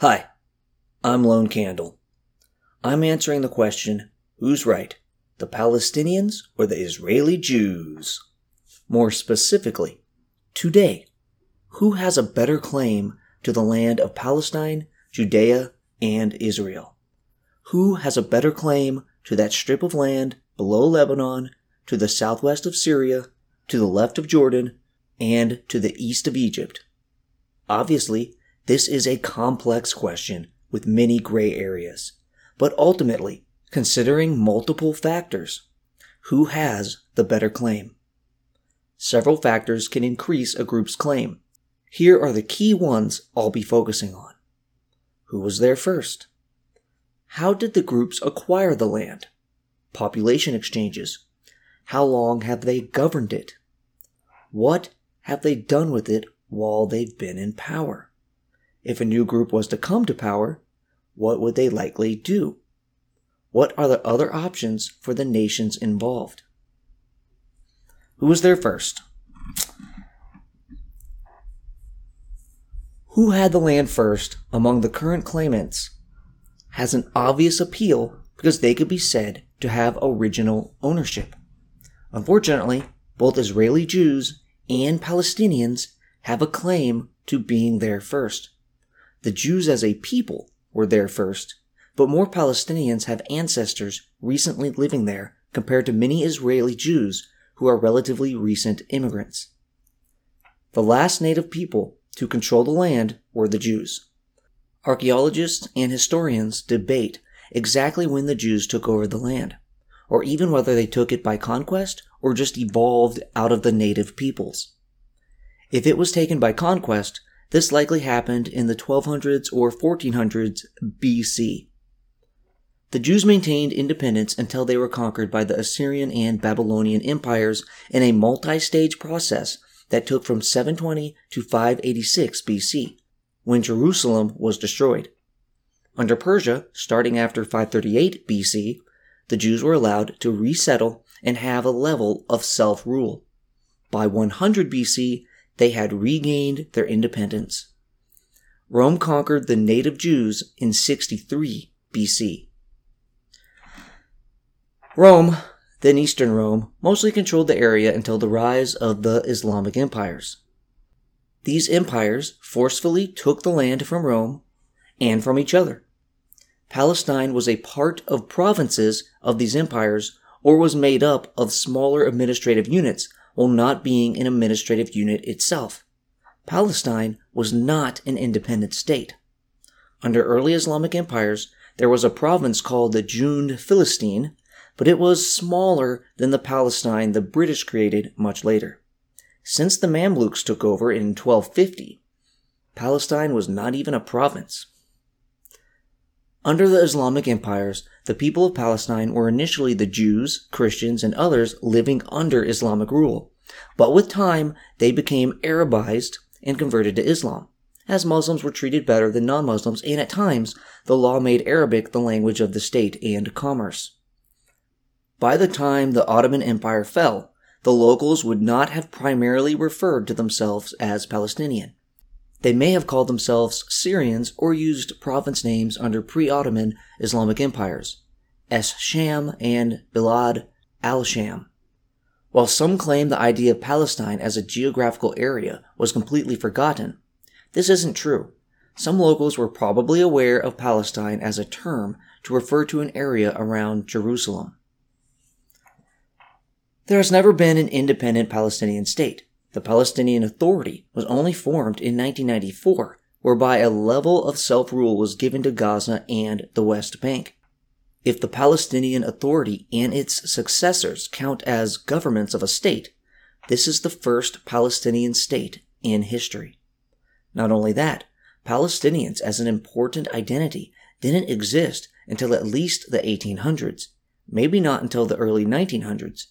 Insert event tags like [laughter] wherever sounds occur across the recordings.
Hi, I'm Lone Candle. I'm answering the question who's right, the Palestinians or the Israeli Jews? More specifically, today, who has a better claim to the land of Palestine, Judea, and Israel? Who has a better claim to that strip of land below Lebanon, to the southwest of Syria, to the left of Jordan, and to the east of Egypt? Obviously, this is a complex question with many gray areas. But ultimately, considering multiple factors, who has the better claim? Several factors can increase a group's claim. Here are the key ones I'll be focusing on. Who was there first? How did the groups acquire the land? Population exchanges. How long have they governed it? What have they done with it while they've been in power? If a new group was to come to power, what would they likely do? What are the other options for the nations involved? Who was there first? Who had the land first among the current claimants has an obvious appeal because they could be said to have original ownership. Unfortunately, both Israeli Jews and Palestinians have a claim to being there first. The Jews as a people were there first, but more Palestinians have ancestors recently living there compared to many Israeli Jews who are relatively recent immigrants. The last native people to control the land were the Jews. Archaeologists and historians debate exactly when the Jews took over the land, or even whether they took it by conquest or just evolved out of the native peoples. If it was taken by conquest, this likely happened in the 1200s or 1400s BC. The Jews maintained independence until they were conquered by the Assyrian and Babylonian empires in a multi-stage process that took from 720 to 586 BC, when Jerusalem was destroyed. Under Persia, starting after 538 BC, the Jews were allowed to resettle and have a level of self-rule. By 100 BC, they had regained their independence. Rome conquered the native Jews in 63 BC. Rome, then Eastern Rome, mostly controlled the area until the rise of the Islamic empires. These empires forcefully took the land from Rome and from each other. Palestine was a part of provinces of these empires or was made up of smaller administrative units while not being an administrative unit itself. Palestine was not an independent state. Under early Islamic empires, there was a province called the Jund Filastin, but it was smaller than the Palestine the British created much later. Since the Mamluks took over in 1250, Palestine was not even a province. Under the Islamic empires, the people of Palestine were initially the Jews, Christians, and others living under Islamic rule. But with time, they became Arabized and converted to Islam, as Muslims were treated better than non Muslims, and at times, the law made Arabic the language of the state and commerce. By the time the Ottoman Empire fell, the locals would not have primarily referred to themselves as Palestinian. They may have called themselves Syrians or used province names under pre-Ottoman Islamic empires, Es-Sham and Bilad al-Sham. While some claim the idea of Palestine as a geographical area was completely forgotten, this isn't true. Some locals were probably aware of Palestine as a term to refer to an area around Jerusalem. There has never been an independent Palestinian state. The Palestinian Authority was only formed in 1994, whereby a level of self-rule was given to Gaza and the West Bank. If the Palestinian Authority and its successors count as governments of a state, this is the first Palestinian state in history. Not only that, Palestinians as an important identity didn't exist until at least the 1800s, maybe not until the early 1900s.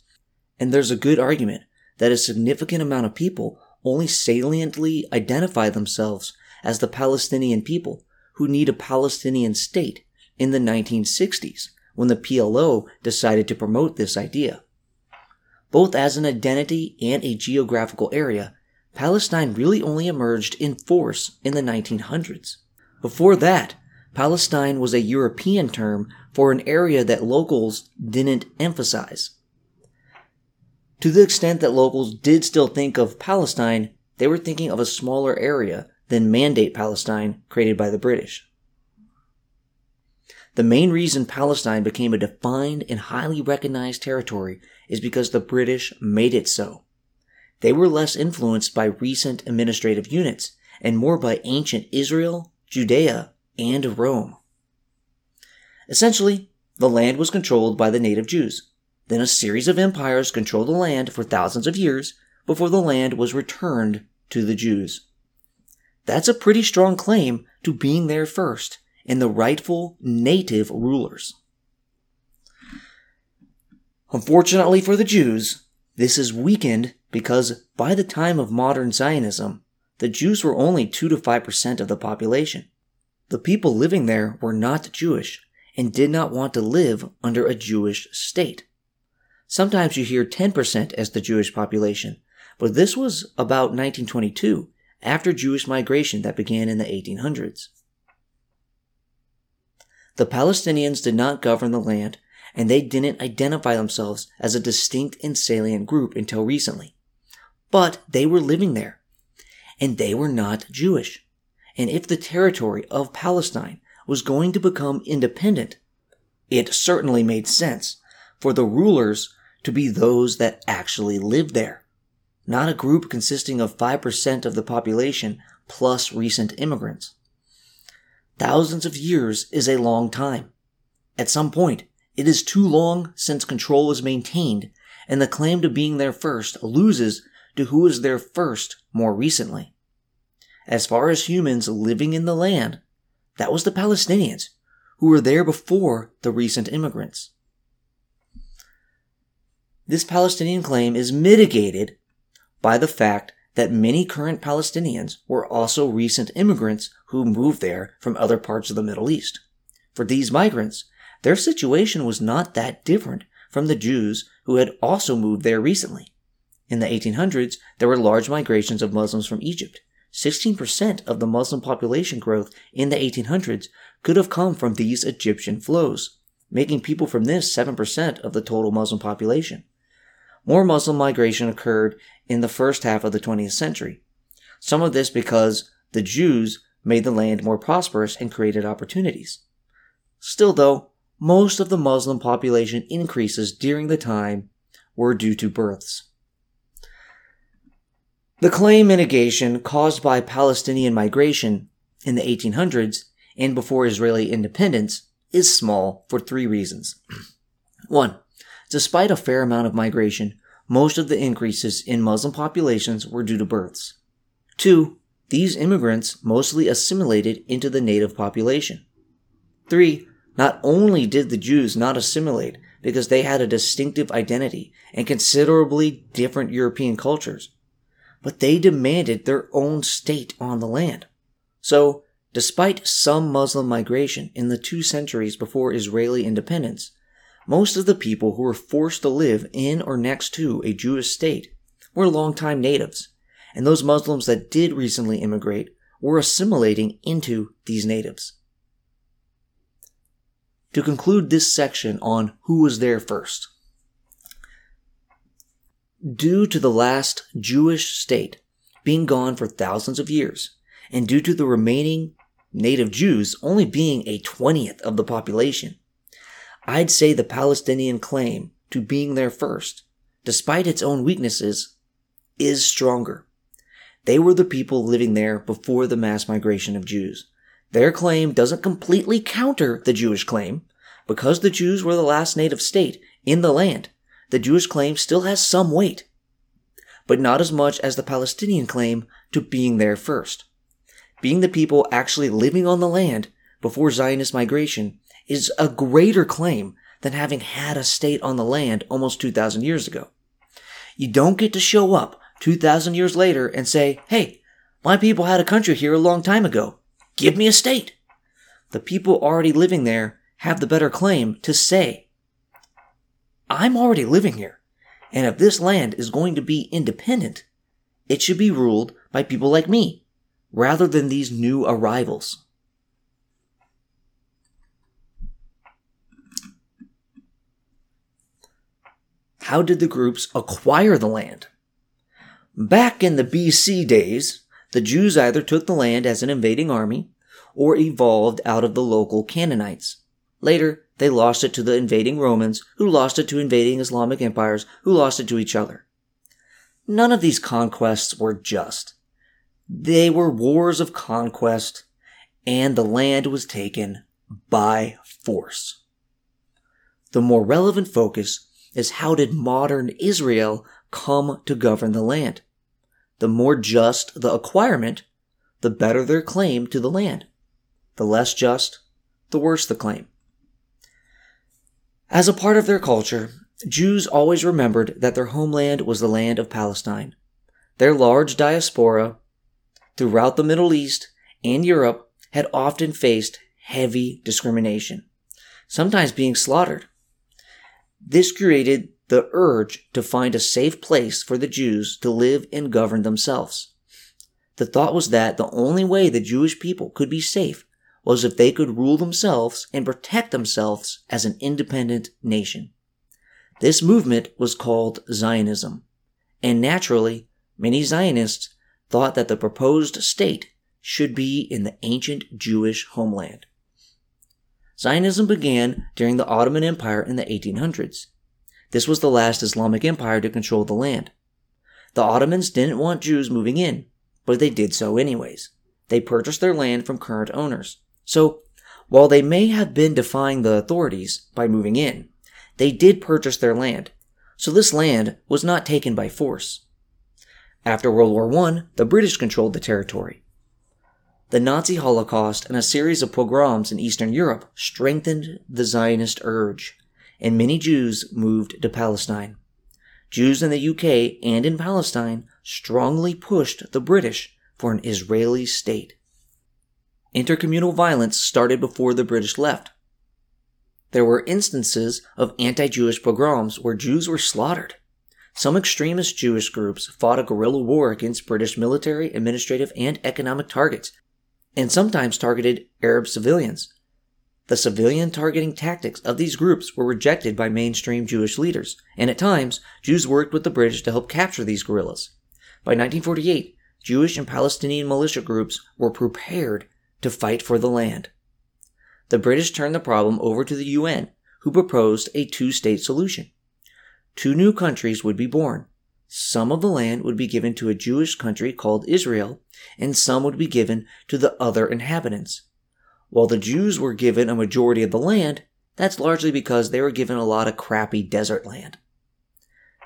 And there's a good argument that a significant amount of people only saliently identify themselves as the Palestinian people who need a Palestinian state in the 1960s when the PLO decided to promote this idea. Both as an identity and a geographical area, Palestine really only emerged in force in the 1900s. Before that, Palestine was a European term for an area that locals didn't emphasize. To the extent that locals did still think of Palestine, they were thinking of a smaller area than Mandate Palestine created by the British. The main reason Palestine became a defined and highly recognized territory is because the British made it so. They were less influenced by recent administrative units and more by ancient Israel, Judea, and Rome. Essentially, the land was controlled by the native Jews. Then a series of empires controlled the land for thousands of years before the land was returned to the Jews. That's a pretty strong claim to being there first and the rightful native rulers. Unfortunately for the Jews, this is weakened because by the time of modern Zionism, the Jews were only 2 to 5% of the population. The people living there were not Jewish and did not want to live under a Jewish state. Sometimes you hear 10% as the Jewish population, but this was about 1922, after Jewish migration that began in the 1800s. The Palestinians did not govern the land, and they didn't identify themselves as a distinct and salient group until recently. But they were living there, and they were not Jewish. And if the territory of Palestine was going to become independent, it certainly made sense for the rulers to be those that actually lived there, not a group consisting of 5% of the population plus recent immigrants. Thousands of years is a long time. At some point, it is too long since control is maintained, and the claim to being there first loses to who was there first more recently. As far as humans living in the land, that was the Palestinians, who were there before the recent immigrants. This Palestinian claim is mitigated by the fact that many current Palestinians were also recent immigrants who moved there from other parts of the Middle East. For these migrants, their situation was not that different from the Jews who had also moved there recently. In the 1800s, there were large migrations of Muslims from Egypt. 16% of the Muslim population growth in the 1800s could have come from these Egyptian flows, making people from this 7% of the total Muslim population. More Muslim migration occurred in the first half of the 20th century. Some of this because the Jews made the land more prosperous and created opportunities. Still, though, most of the Muslim population increases during the time were due to births. The claim mitigation caused by Palestinian migration in the 1800s and before Israeli independence is small for three reasons. [clears throat] One, despite a fair amount of migration, most of the increases in Muslim populations were due to births. Two, these immigrants mostly assimilated into the native population. Three, not only did the Jews not assimilate because they had a distinctive identity and considerably different European cultures, but they demanded their own state on the land. So, despite some Muslim migration in the two centuries before Israeli independence, most of the people who were forced to live in or next to a Jewish state were longtime natives, and those Muslims that did recently immigrate were assimilating into these natives. To conclude this section on who was there first. Due to the last Jewish state being gone for thousands of years, and due to the remaining native Jews only being a twentieth of the population, I'd say the Palestinian claim to being there first, despite its own weaknesses, is stronger. They were the people living there before the mass migration of Jews. Their claim doesn't completely counter the Jewish claim. Because the Jews were the last native state in the land, the Jewish claim still has some weight, but not as much as the Palestinian claim to being there first. Being the people actually living on the land before Zionist migration is a greater claim than having had a state on the land almost 2,000 years ago. You don't get to show up 2,000 years later and say, hey, my people had a country here a long time ago. Give me a state. The people already living there have the better claim to say, I'm already living here, and if this land is going to be independent, it should be ruled by people like me, rather than these new arrivals. How did the groups acquire the land? Back in the BC days, the Jews either took the land as an invading army or evolved out of the local Canaanites. Later, they lost it to the invading Romans, who lost it to invading Islamic empires, who lost it to each other. None of these conquests were just. They were wars of conquest, and the land was taken by force. The more relevant focus is how did modern Israel come to govern the land? The more just the acquirement, the better their claim to the land. The less just, the worse the claim. As a part of their culture, Jews always remembered that their homeland was the land of Palestine. Their large diaspora throughout the Middle East and Europe had often faced heavy discrimination, sometimes being slaughtered. This created the urge to find a safe place for the Jews to live and govern themselves. The thought was that the only way the Jewish people could be safe was if they could rule themselves and protect themselves as an independent nation. This movement was called Zionism, and naturally, many Zionists thought that the proposed state should be in the ancient Jewish homeland. Zionism began during the Ottoman Empire in the 1800s. This was the last Islamic empire to control the land. The Ottomans didn't want Jews moving in, but they did so anyways. They purchased their land from current owners. So, while they may have been defying the authorities by moving in, they did purchase their land. So this land was not taken by force. After World War I, the British controlled the territory. The Nazi Holocaust and a series of pogroms in Eastern Europe strengthened the Zionist urge, and many Jews moved to Palestine. Jews in the UK and in Palestine strongly pushed the British for an Israeli state. Intercommunal violence started before the British left. There were instances of anti Jewish pogroms where Jews were slaughtered. Some extremist Jewish groups fought a guerrilla war against British military, administrative, and economic targets, and sometimes targeted Arab civilians. The civilian targeting tactics of these groups were rejected by mainstream Jewish leaders, and at times, Jews worked with the British to help capture these guerrillas. By 1948, Jewish and Palestinian militia groups were prepared to fight for the land. The British turned the problem over to the UN, who proposed a two state solution. Two new countries would be born. Some of the land would be given to a Jewish country called Israel, and some would be given to the other inhabitants. While the Jews were given a majority of the land, that's largely because they were given a lot of crappy desert land.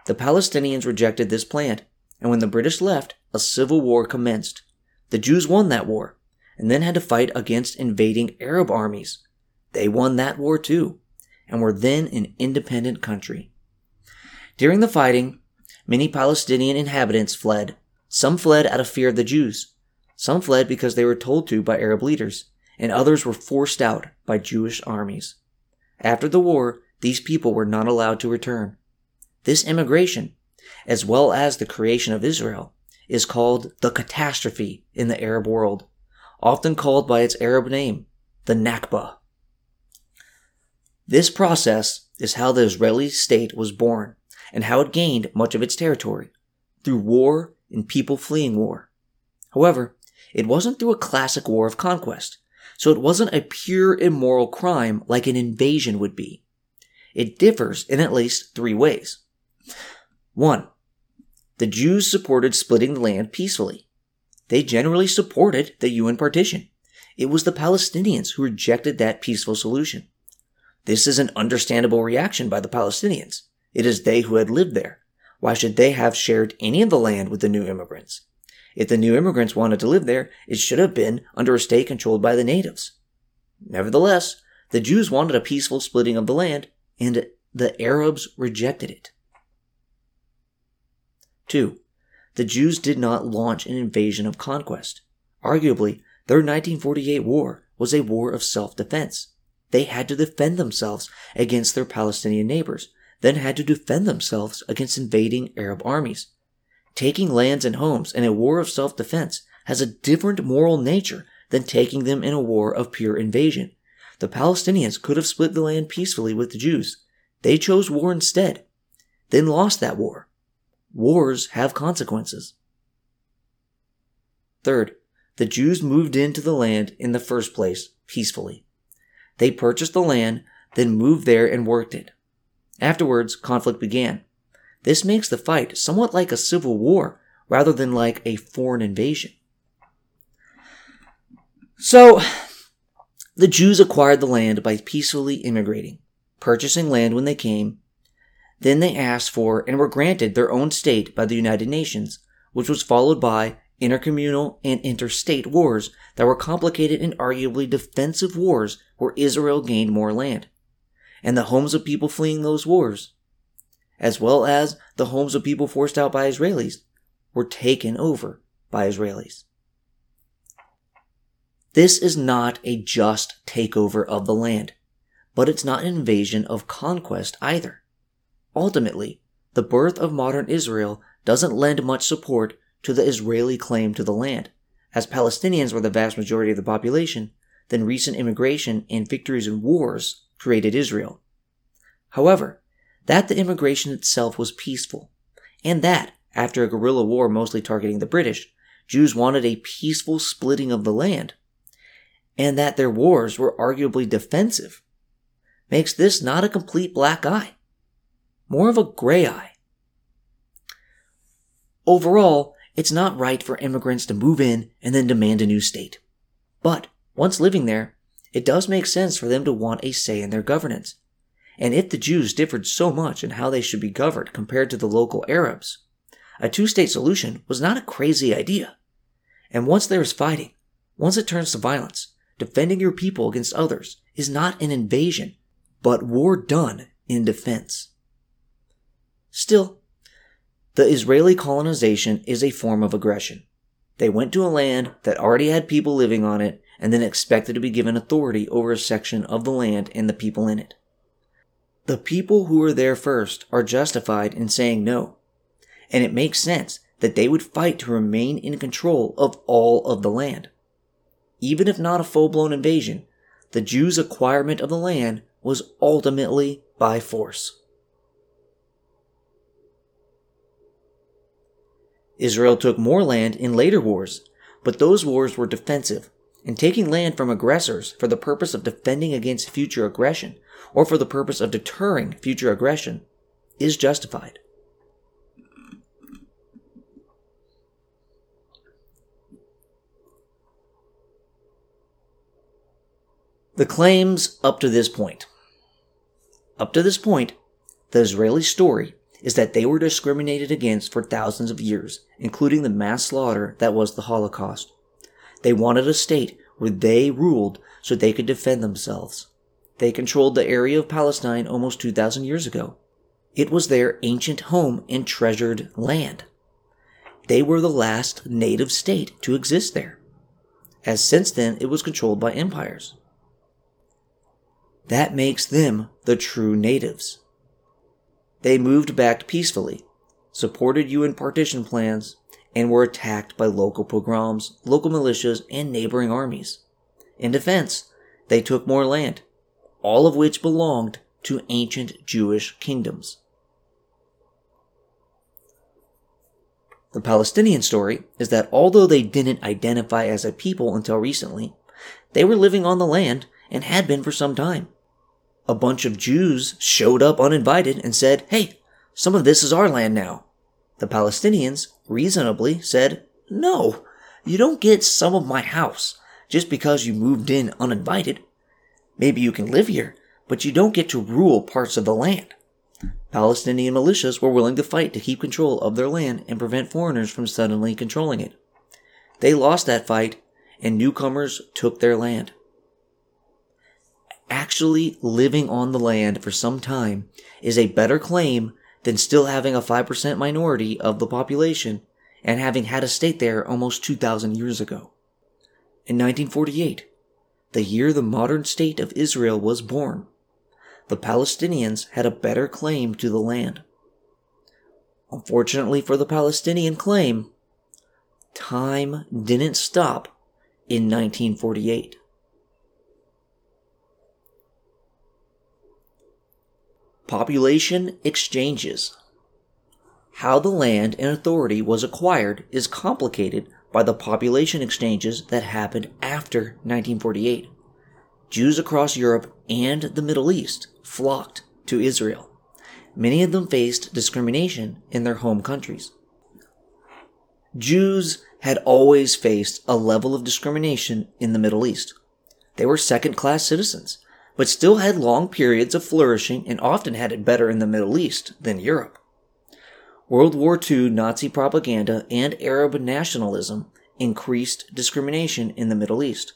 The Palestinians rejected this plan, and when the British left, a civil war commenced. The Jews won that war, and then had to fight against invading Arab armies. They won that war too, and were then an independent country. During the fighting, many Palestinian inhabitants fled. Some fled out of fear of the Jews. Some fled because they were told to by Arab leaders, and others were forced out by Jewish armies. After the war, these people were not allowed to return. This immigration, as well as the creation of Israel, is called the catastrophe in the Arab world often called by its Arab name, the Nakba. This process is how the Israeli state was born and how it gained much of its territory through war and people fleeing war. However, it wasn't through a classic war of conquest, so it wasn't a pure immoral crime like an invasion would be. It differs in at least three ways. One, the Jews supported splitting the land peacefully they generally supported the UN partition. It was the Palestinians who rejected that peaceful solution. This is an understandable reaction by the Palestinians. It is they who had lived there. Why should they have shared any of the land with the new immigrants? If the new immigrants wanted to live there, it should have been under a state controlled by the natives. Nevertheless, the Jews wanted a peaceful splitting of the land, and the Arabs rejected it. 2 the Jews did not launch an invasion of conquest. Arguably, their 1948 war was a war of self defense. They had to defend themselves against their Palestinian neighbors, then had to defend themselves against invading Arab armies. Taking lands and homes in a war of self defense has a different moral nature than taking them in a war of pure invasion. The Palestinians could have split the land peacefully with the Jews. They chose war instead. then lost that war. Wars have consequences. Third, the Jews moved into the land in the first place peacefully. They purchased the land, then moved there and worked it. Afterwards, conflict began. This makes the fight somewhat like a civil war rather than like a foreign invasion. So, the Jews acquired the land by peacefully immigrating, purchasing land when they came. Then they asked for and were granted their own state by the United Nations, which was followed by intercommunal and interstate wars that were complicated and arguably defensive wars where Israel gained more land, and the homes of people fleeing those wars, as well as the homes of people forced out by Israelis, were taken over by Israelis. This is not a just takeover of the land, but it's not an invasion of conquest either. Ultimately, the birth of modern Israel doesn't lend much support to the Israeli claim to the land. As Palestinians were the vast majority of the population, then recent immigration and victories in wars created Israel. However, that the immigration itself was peaceful, and that, after a guerrilla war mostly targeting the British, Jews wanted a peaceful splitting of the land, and that their wars were arguably defensive, makes this not a complete black eye, more of a gray eye. Overall, it's not right for immigrants to move in and then demand a new state. But once living there, it does make sense for them to want a say in their governance. And if the Jews differed so much in how they should be governed compared to the local Arabs, a two state solution was not a crazy idea. And once there is fighting, once it turns to violence, defending your people against others is not an invasion, but war done in defense. Still, the Israeli colonization is a form of aggression. They went to a land that already had people living on it and then expected to be given authority over a section of the land and the people in it. The people who were there first are justified in saying no, and it makes sense that they would fight to remain in control of all of the land. Even if not a full blown invasion, the Jews' acquirement of the land was ultimately by force. Israel took more land in later wars, but those wars were defensive, and taking land from aggressors for the purpose of defending against future aggression, or for the purpose of deterring future aggression, is justified. The claims up to this point. Up to this point, the Israeli story is that they were discriminated against for thousands of years, including the mass slaughter that was the Holocaust. They wanted a state where they ruled so they could defend themselves. They controlled the area of Palestine almost 2,000 years ago. It was their ancient home and treasured land. They were the last native state to exist there, as since then it was controlled by empires. That makes them the true natives. They moved back peacefully, supported UN partition plans, and were attacked by local pogroms, local militias, and neighboring armies. In defense, they took more land, all of which belonged to ancient Jewish kingdoms. The Palestinian story is that although they didn't identify as a people until recently, they were living on the land and had been for some time a bunch of Jews showed up uninvited and said, Hey, some of this is our land now. The Palestinians reasonably said, No, you don't get some of my house just because you moved in uninvited. Maybe you can live here, but you don't get to rule parts of the land. Palestinian militias were willing to fight to keep control of their land and prevent foreigners from suddenly controlling it. They lost that fight, and newcomers took their land actually living on the land for some time is a better claim than still having a 5% minority of the population and having had a state there almost 2,000 years ago. In 1948, the year the modern state of Israel was born, the Palestinians had a better claim to the land. Unfortunately for the Palestinian claim, time didn't stop in 1948. Population exchanges. how the land and authority was acquired is complicated by the population exchanges that happened after 1948. Jews across Europe and the Middle East flocked to Israel. Many of them faced discrimination in their home countries. Jews had always faced a level of discrimination in the Middle East. They were second class citizens, but still had long periods of flourishing and often had it better in the Middle East than Europe. World War II Nazi propaganda and Arab nationalism increased discrimination in the Middle East.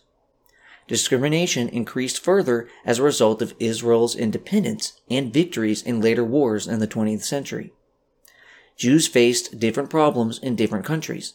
Discrimination increased further as a result of Israel's independence and victories in later wars in the 20th century. Jews faced different problems in different countries.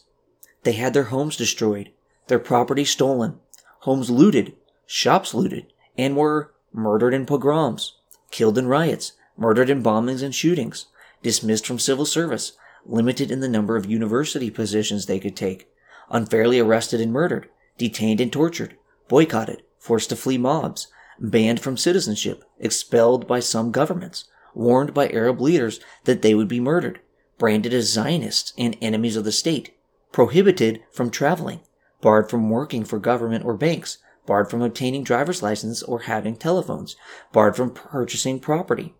They had their homes destroyed, their property stolen, homes looted, shops looted, and were murdered in pogroms, killed in riots, murdered in bombings and shootings, dismissed from civil service, limited in the number of university positions they could take, unfairly arrested and murdered, detained and tortured, boycotted, forced to flee mobs, banned from citizenship, expelled by some governments, warned by Arab leaders that they would be murdered, branded as Zionists and enemies of the state, prohibited from traveling, barred from working for government or banks, barred from obtaining driver's license or having telephones, barred from purchasing property,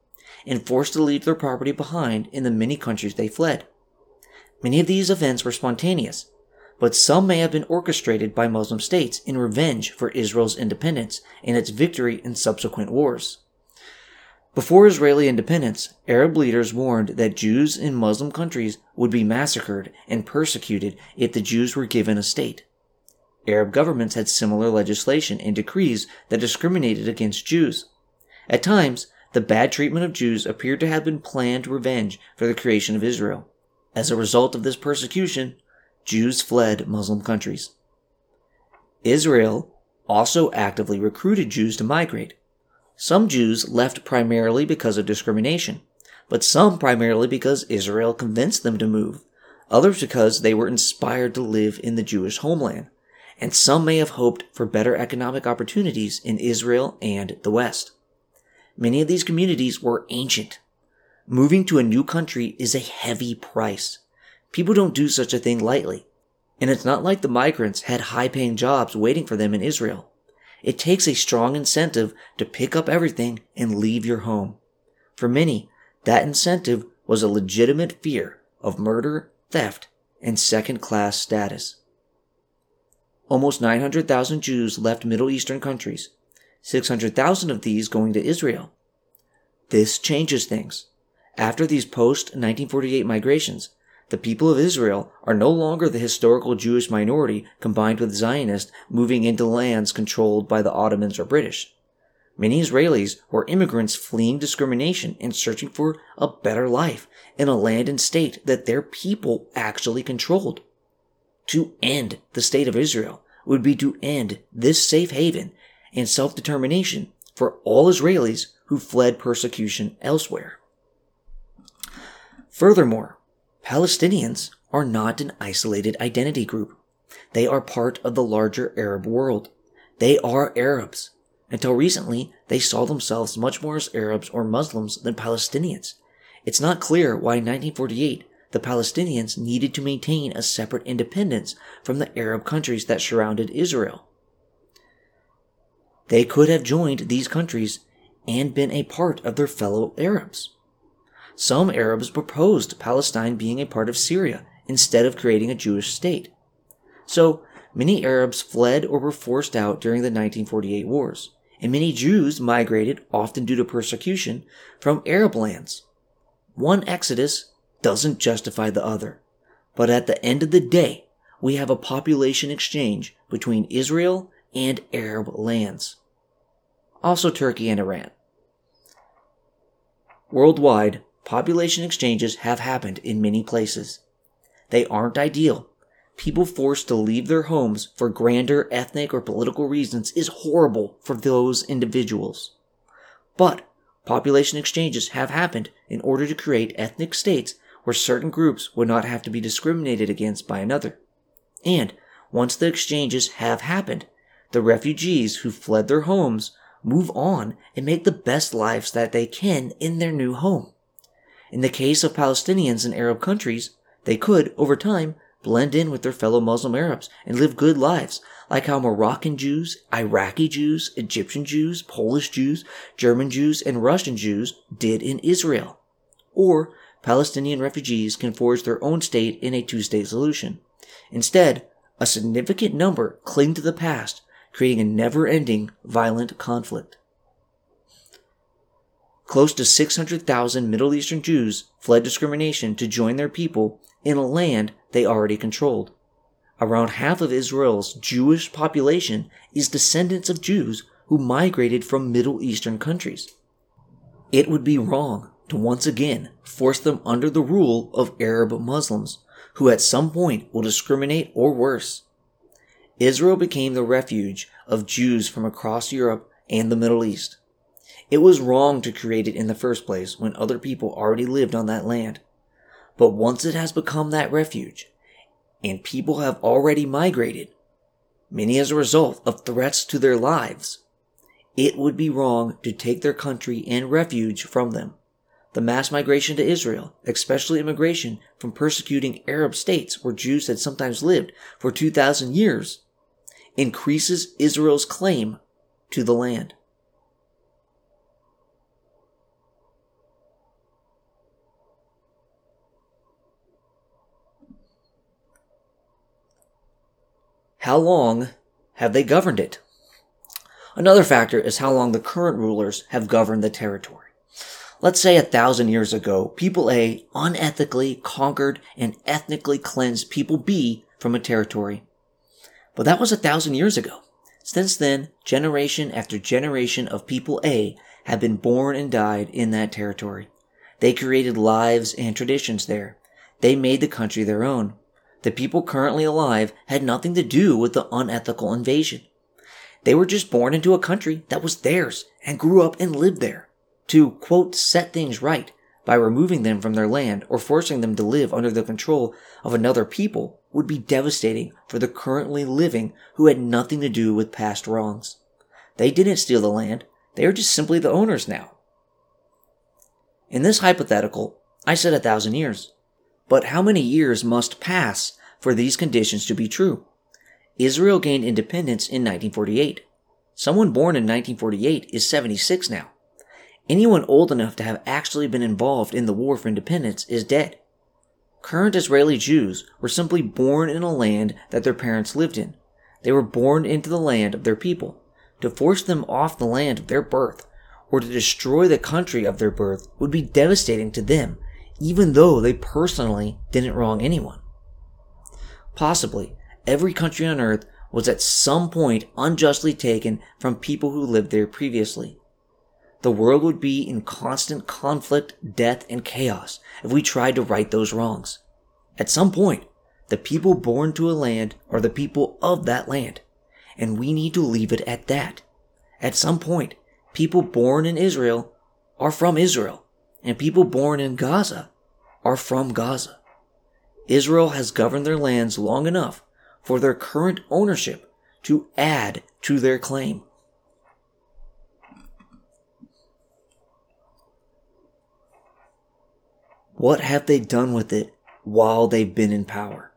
and forced to leave their property behind in the many countries they fled. Many of these events were spontaneous, but some may have been orchestrated by Muslim states in revenge for Israel's independence and its victory in subsequent wars. Before Israeli independence, Arab leaders warned that Jews in Muslim countries would be massacred and persecuted if the Jews were given a state. Arab governments had similar legislation and decrees that discriminated against Jews. At times, the bad treatment of Jews appeared to have been planned revenge for the creation of Israel. As a result of this persecution, Jews fled Muslim countries. Israel also actively recruited Jews to migrate. Some Jews left primarily because of discrimination, but some primarily because Israel convinced them to move, others because they were inspired to live in the Jewish homeland, and some may have hoped for better economic opportunities in Israel and the West. Many of these communities were ancient. Moving to a new country is a heavy price. People don't do such a thing lightly. And it's not like the migrants had high paying jobs waiting for them in Israel. It takes a strong incentive to pick up everything and leave your home. For many, that incentive was a legitimate fear of murder, theft, and second class status. Almost 900,000 Jews left Middle Eastern countries, 600,000 of these going to Israel. This changes things. After these post 1948 migrations, the people of Israel are no longer the historical Jewish minority combined with Zionists moving into lands controlled by the Ottomans or British. Many Israelis were immigrants fleeing discrimination and searching for a better life in a land and state that their people actually controlled. To end the state of Israel would be to end this safe haven and self determination for all Israelis who fled persecution elsewhere. Furthermore, Palestinians are not an isolated identity group. They are part of the larger Arab world. They are Arabs. Until recently, they saw themselves much more as Arabs or Muslims than Palestinians. It's not clear why in 1948 the Palestinians needed to maintain a separate independence from the Arab countries that surrounded Israel. They could have joined these countries and been a part of their fellow Arabs. Some Arabs proposed Palestine being a part of Syria instead of creating a Jewish state. So, many Arabs fled or were forced out during the 1948 wars, and many Jews migrated, often due to persecution, from Arab lands. One exodus doesn't justify the other, but at the end of the day, we have a population exchange between Israel and Arab lands. Also, Turkey and Iran. Worldwide, Population exchanges have happened in many places. They aren't ideal. People forced to leave their homes for grander ethnic or political reasons is horrible for those individuals. But population exchanges have happened in order to create ethnic states where certain groups would not have to be discriminated against by another. And once the exchanges have happened, the refugees who fled their homes move on and make the best lives that they can in their new home. In the case of Palestinians in Arab countries, they could, over time, blend in with their fellow Muslim Arabs and live good lives, like how Moroccan Jews, Iraqi Jews, Egyptian Jews, Polish Jews, German Jews, and Russian Jews did in Israel. Or Palestinian refugees can forge their own state in a two state solution. Instead, a significant number cling to the past, creating a never ending violent conflict. Close to 600,000 Middle Eastern Jews fled discrimination to join their people in a land they already controlled. Around half of Israel's Jewish population is descendants of Jews who migrated from Middle Eastern countries. It would be wrong to once again force them under the rule of Arab Muslims, who at some point will discriminate or worse. Israel became the refuge of Jews from across Europe and the Middle East. It was wrong to create it in the first place when other people already lived on that land. But once it has become that refuge, and people have already migrated, many as a result of threats to their lives, it would be wrong to take their country and refuge from them. The mass migration to Israel, especially immigration from persecuting Arab states where Jews had sometimes lived for 2,000 years, increases Israel's claim to the land. How long have they governed it? Another factor is how long the current rulers have governed the territory. Let's say a thousand years ago, people A unethically conquered and ethnically cleansed people B from a territory. But that was a thousand years ago. Since then, generation after generation of people A have been born and died in that territory. They created lives and traditions there. They made the country their own. The people currently alive had nothing to do with the unethical invasion. They were just born into a country that was theirs and grew up and lived there. To, quote, set things right by removing them from their land or forcing them to live under the control of another people would be devastating for the currently living who had nothing to do with past wrongs. They didn't steal the land, they are just simply the owners now. In this hypothetical, I said a thousand years. But how many years must pass for these conditions to be true? Israel gained independence in 1948. Someone born in 1948 is 76 now. Anyone old enough to have actually been involved in the war for independence is dead. Current Israeli Jews were simply born in a land that their parents lived in. They were born into the land of their people. To force them off the land of their birth, or to destroy the country of their birth, would be devastating to them even though they personally didn't wrong anyone. Possibly, every country on earth was at some point unjustly taken from people who lived there previously. The world would be in constant conflict, death, and chaos if we tried to right those wrongs. At some point, the people born to a land are the people of that land, and we need to leave it at that. At some point, people born in Israel are from Israel, and people born in Gaza are from Gaza. Israel has governed their lands long enough for their current ownership to add to their claim. What have they done with it while they've been in power?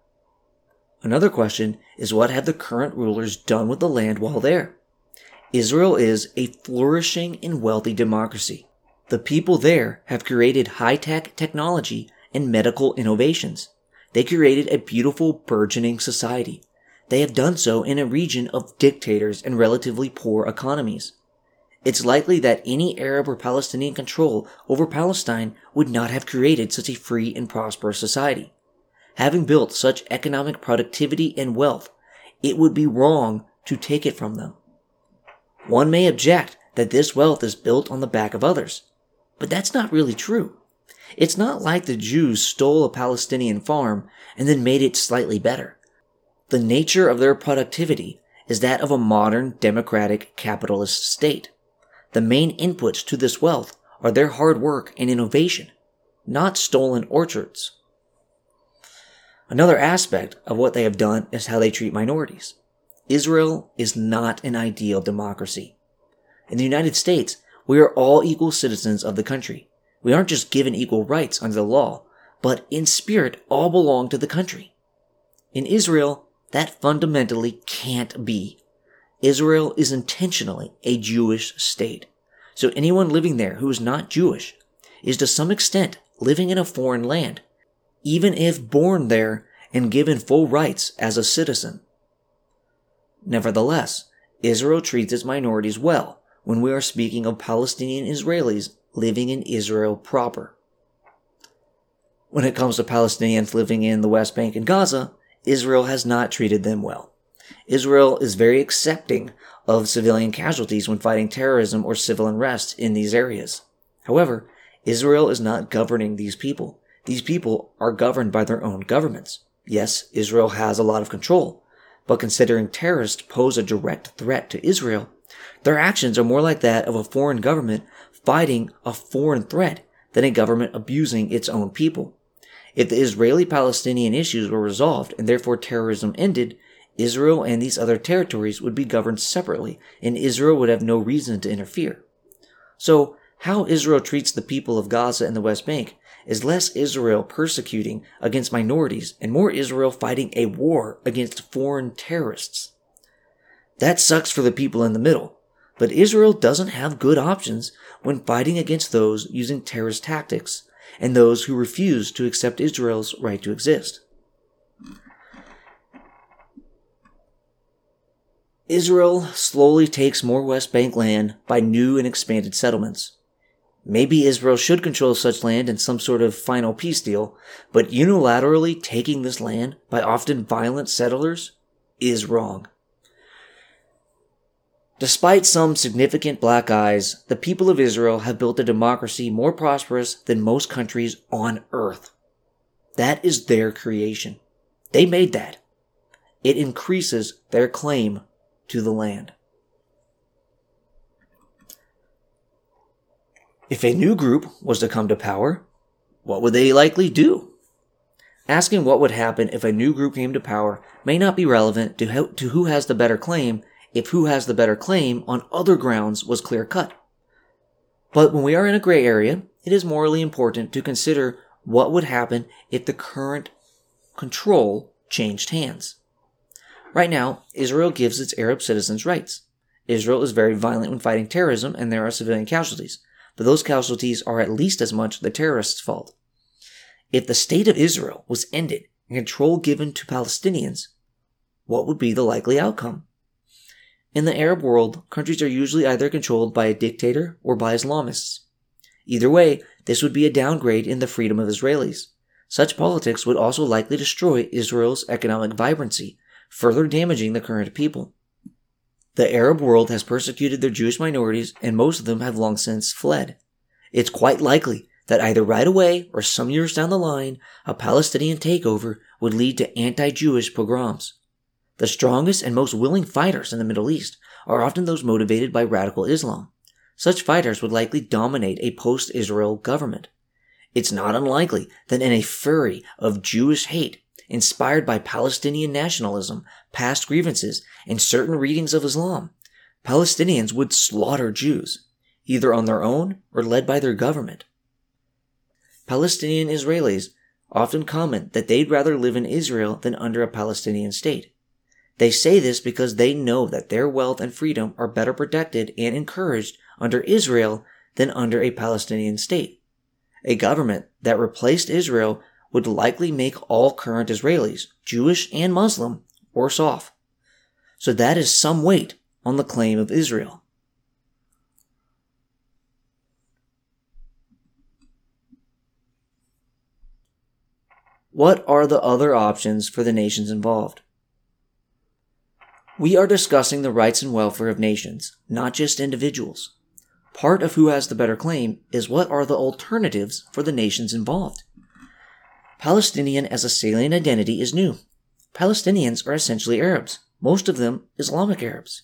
Another question is what have the current rulers done with the land while there? Israel is a flourishing and wealthy democracy. The people there have created high tech technology and medical innovations. They created a beautiful, burgeoning society. They have done so in a region of dictators and relatively poor economies. It's likely that any Arab or Palestinian control over Palestine would not have created such a free and prosperous society. Having built such economic productivity and wealth, it would be wrong to take it from them. One may object that this wealth is built on the back of others, but that's not really true. It's not like the Jews stole a Palestinian farm and then made it slightly better. The nature of their productivity is that of a modern democratic capitalist state. The main inputs to this wealth are their hard work and innovation, not stolen orchards. Another aspect of what they have done is how they treat minorities. Israel is not an ideal democracy. In the United States, we are all equal citizens of the country. We aren't just given equal rights under the law, but in spirit all belong to the country. In Israel, that fundamentally can't be. Israel is intentionally a Jewish state. So anyone living there who is not Jewish is to some extent living in a foreign land, even if born there and given full rights as a citizen. Nevertheless, Israel treats its minorities well when we are speaking of Palestinian Israelis living in Israel proper. When it comes to Palestinians living in the West Bank and Gaza, Israel has not treated them well. Israel is very accepting of civilian casualties when fighting terrorism or civil unrest in these areas. However, Israel is not governing these people. These people are governed by their own governments. Yes, Israel has a lot of control, but considering terrorists pose a direct threat to Israel, their actions are more like that of a foreign government fighting a foreign threat than a government abusing its own people. If the Israeli Palestinian issues were resolved and therefore terrorism ended, Israel and these other territories would be governed separately, and Israel would have no reason to interfere. So, how Israel treats the people of Gaza and the West Bank is less Israel persecuting against minorities and more Israel fighting a war against foreign terrorists. That sucks for the people in the middle, but Israel doesn't have good options when fighting against those using terrorist tactics and those who refuse to accept Israel's right to exist. Israel slowly takes more West Bank land by new and expanded settlements. Maybe Israel should control such land in some sort of final peace deal, but unilaterally taking this land by often violent settlers is wrong. Despite some significant black eyes, the people of Israel have built a democracy more prosperous than most countries on earth. That is their creation. They made that. It increases their claim to the land. If a new group was to come to power, what would they likely do? Asking what would happen if a new group came to power may not be relevant to, how, to who has the better claim if who has the better claim on other grounds was clear cut. But when we are in a gray area, it is morally important to consider what would happen if the current control changed hands. Right now, Israel gives its Arab citizens rights. Israel is very violent when fighting terrorism and there are civilian casualties but those casualties are at least as much the terrorists' fault. If the state of Israel was ended and control given to Palestinians, what would be the likely outcome? In the Arab world, countries are usually either controlled by a dictator or by Islamists. Either way, this would be a downgrade in the freedom of Israelis. Such politics would also likely destroy Israel's economic vibrancy, further damaging the current people. The Arab world has persecuted their Jewish minorities, and most of them have long since fled. It's quite likely that either right away or some years down the line, a Palestinian takeover would lead to anti Jewish pogroms. The strongest and most willing fighters in the Middle East are often those motivated by radical Islam. Such fighters would likely dominate a post Israel government. It's not unlikely that in a fury of Jewish hate, inspired by Palestinian nationalism, past grievances, and certain readings of Islam, Palestinians would slaughter Jews, either on their own or led by their government. Palestinian Israelis often comment that they'd rather live in Israel than under a Palestinian state. They say this because they know that their wealth and freedom are better protected and encouraged under Israel than under a Palestinian state. A government that replaced Israel would likely make all current Israelis, Jewish and Muslim, worse off. So that is some weight on the claim of Israel. What are the other options for the nations involved? We are discussing the rights and welfare of nations, not just individuals. Part of who has the better claim is what are the alternatives for the nations involved. Palestinian as a salient identity is new. Palestinians are essentially Arabs, most of them Islamic Arabs.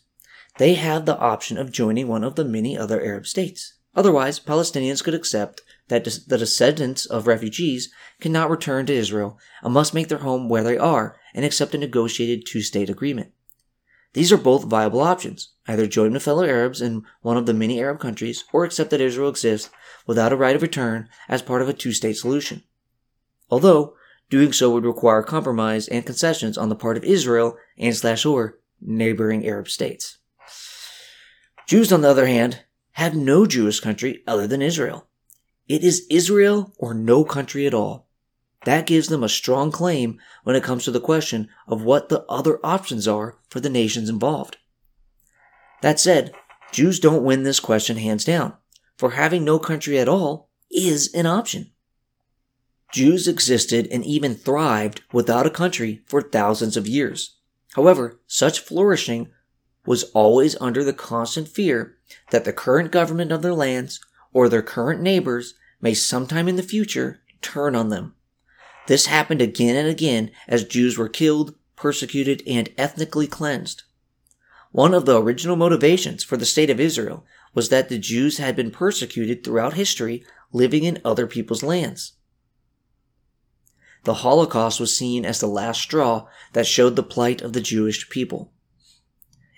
They have the option of joining one of the many other Arab states. Otherwise, Palestinians could accept that the descendants of refugees cannot return to Israel and must make their home where they are and accept a negotiated two state agreement. These are both viable options. Either join with fellow Arabs in one of the many Arab countries or accept that Israel exists without a right of return as part of a two state solution. Although, doing so would require compromise and concessions on the part of Israel and slash or neighboring Arab states. Jews, on the other hand, have no Jewish country other than Israel. It is Israel or no country at all. That gives them a strong claim when it comes to the question of what the other options are for the nations involved. That said, Jews don't win this question hands down, for having no country at all is an option. Jews existed and even thrived without a country for thousands of years. However, such flourishing was always under the constant fear that the current government of their lands or their current neighbors may sometime in the future turn on them. This happened again and again as Jews were killed, persecuted, and ethnically cleansed. One of the original motivations for the state of Israel was that the Jews had been persecuted throughout history living in other people's lands. The Holocaust was seen as the last straw that showed the plight of the Jewish people.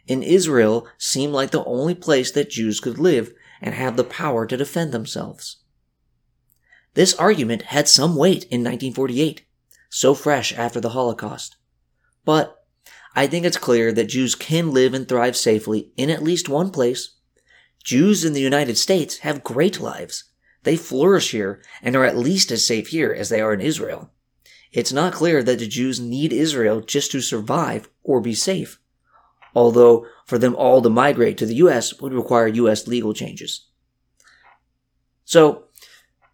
In Israel seemed like the only place that Jews could live and have the power to defend themselves. This argument had some weight in 1948, so fresh after the Holocaust. But I think it's clear that Jews can live and thrive safely in at least one place. Jews in the United States have great lives. They flourish here and are at least as safe here as they are in Israel. It's not clear that the Jews need Israel just to survive or be safe, although for them all to migrate to the US would require US legal changes. So,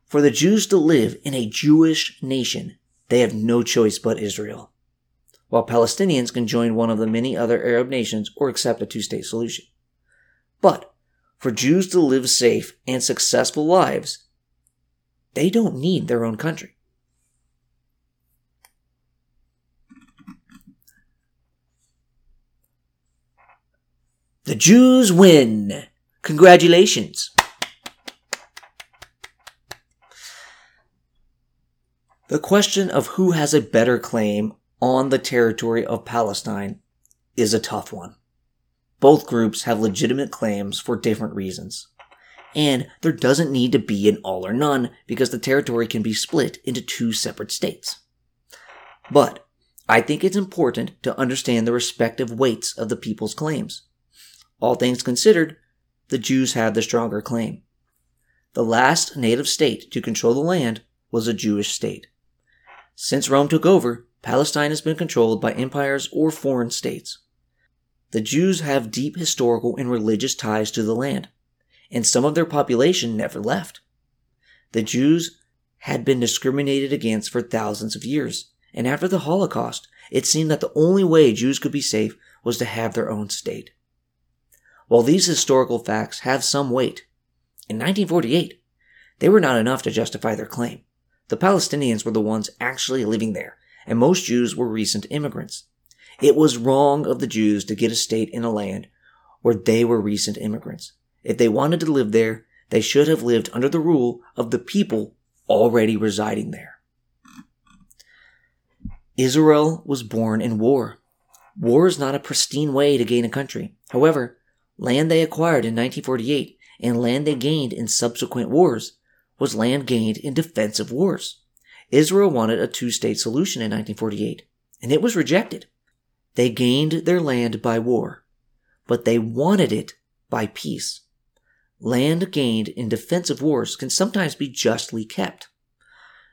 for the Jews to live in a Jewish nation, they have no choice but Israel. While Palestinians can join one of the many other Arab nations or accept a two state solution. But for Jews to live safe and successful lives, they don't need their own country. The Jews win! Congratulations! The question of who has a better claim on the territory of Palestine is a tough one. Both groups have legitimate claims for different reasons. And there doesn't need to be an all or none because the territory can be split into two separate states. But I think it's important to understand the respective weights of the people's claims. All things considered, the Jews have the stronger claim. The last native state to control the land was a Jewish state. Since Rome took over, Palestine has been controlled by empires or foreign states. The Jews have deep historical and religious ties to the land, and some of their population never left. The Jews had been discriminated against for thousands of years, and after the Holocaust, it seemed that the only way Jews could be safe was to have their own state. While these historical facts have some weight, in 1948, they were not enough to justify their claim. The Palestinians were the ones actually living there, and most Jews were recent immigrants. It was wrong of the Jews to get a state in a land where they were recent immigrants. If they wanted to live there, they should have lived under the rule of the people already residing there. Israel was born in war. War is not a pristine way to gain a country. However, land they acquired in 1948 and land they gained in subsequent wars was land gained in defensive wars. Israel wanted a two state solution in 1948, and it was rejected. They gained their land by war, but they wanted it by peace. Land gained in defensive wars can sometimes be justly kept.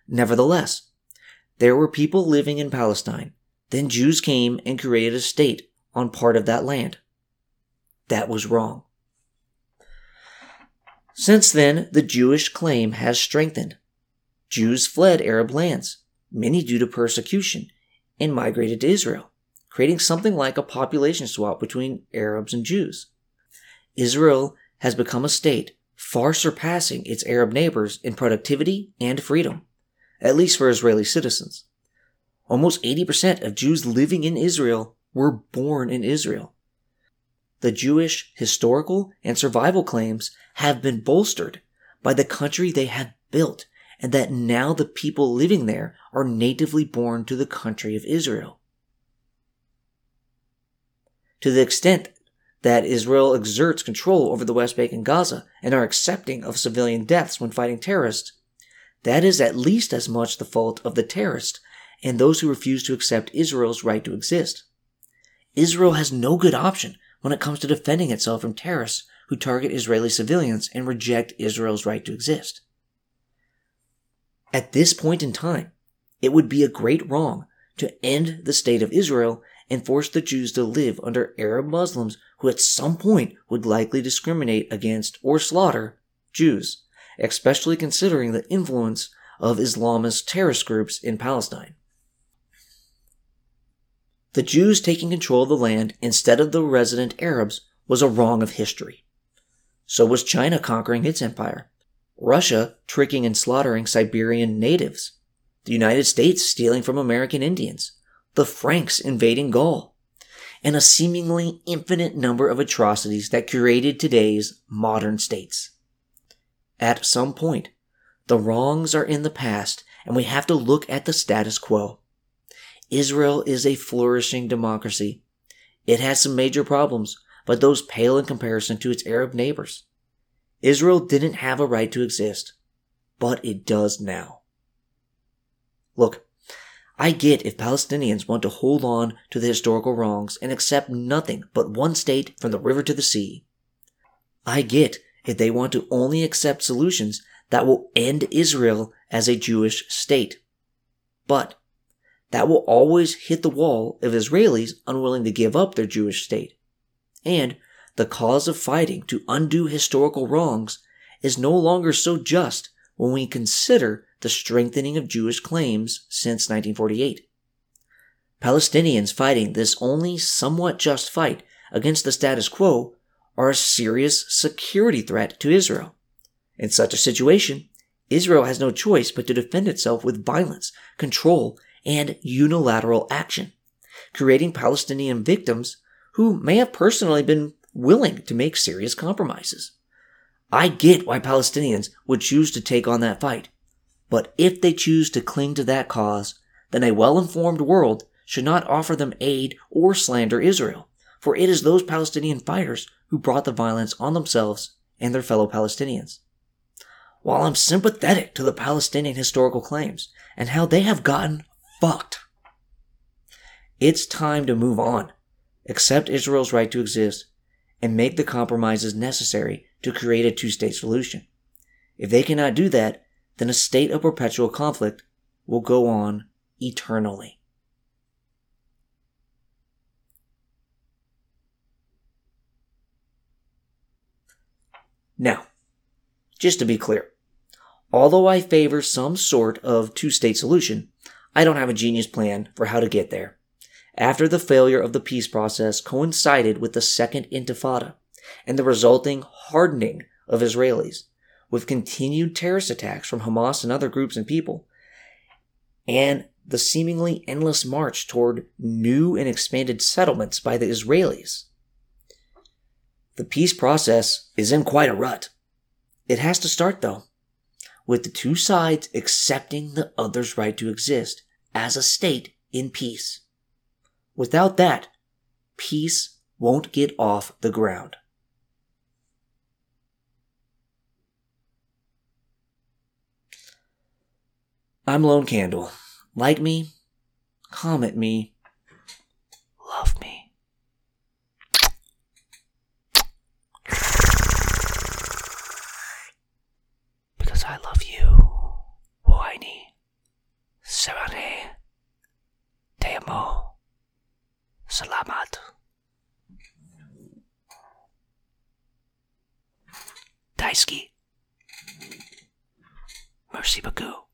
Nevertheless, there were people living in Palestine. Then Jews came and created a state on part of that land. That was wrong. Since then, the Jewish claim has strengthened. Jews fled Arab lands, many due to persecution, and migrated to Israel, creating something like a population swap between Arabs and Jews. Israel has become a state far surpassing its Arab neighbors in productivity and freedom, at least for Israeli citizens. Almost 80% of Jews living in Israel were born in Israel the Jewish historical and survival claims have been bolstered by the country they have built, and that now the people living there are natively born to the country of Israel. To the extent that Israel exerts control over the West Bank and Gaza and are accepting of civilian deaths when fighting terrorists, that is at least as much the fault of the terrorists and those who refuse to accept Israel's right to exist. Israel has no good option when it comes to defending itself from terrorists who target Israeli civilians and reject Israel's right to exist. At this point in time, it would be a great wrong to end the state of Israel and force the Jews to live under Arab Muslims who at some point would likely discriminate against or slaughter Jews, especially considering the influence of Islamist terrorist groups in Palestine. The Jews taking control of the land instead of the resident Arabs was a wrong of history. So was China conquering its empire, Russia tricking and slaughtering Siberian natives, the United States stealing from American Indians, the Franks invading Gaul, and a seemingly infinite number of atrocities that created today's modern states. At some point, the wrongs are in the past and we have to look at the status quo. Israel is a flourishing democracy. It has some major problems, but those pale in comparison to its Arab neighbors. Israel didn't have a right to exist, but it does now. Look, I get if Palestinians want to hold on to the historical wrongs and accept nothing but one state from the river to the sea. I get if they want to only accept solutions that will end Israel as a Jewish state. But that will always hit the wall of Israelis unwilling to give up their Jewish state. And the cause of fighting to undo historical wrongs is no longer so just when we consider the strengthening of Jewish claims since 1948. Palestinians fighting this only somewhat just fight against the status quo are a serious security threat to Israel. In such a situation, Israel has no choice but to defend itself with violence, control, and unilateral action, creating Palestinian victims who may have personally been willing to make serious compromises. I get why Palestinians would choose to take on that fight, but if they choose to cling to that cause, then a well informed world should not offer them aid or slander Israel, for it is those Palestinian fighters who brought the violence on themselves and their fellow Palestinians. While I'm sympathetic to the Palestinian historical claims and how they have gotten fucked, it's time to move on, accept Israel's right to exist, and make the compromises necessary to create a two state solution. If they cannot do that, then a state of perpetual conflict will go on eternally. Now, just to be clear, although I favor some sort of two state solution, I don't have a genius plan for how to get there. After the failure of the peace process coincided with the Second Intifada and the resulting hardening of Israelis, with continued terrorist attacks from Hamas and other groups and people, and the seemingly endless march toward new and expanded settlements by the Israelis. The peace process is in quite a rut. It has to start, though, with the two sides accepting the other's right to exist as a state in peace. Without that, peace won't get off the ground. I'm Lone Candle. Like me, comment me, love me. Because I love you. Whiny. Serane. Te amo. Salamat. Daisuki. Merci beaucoup.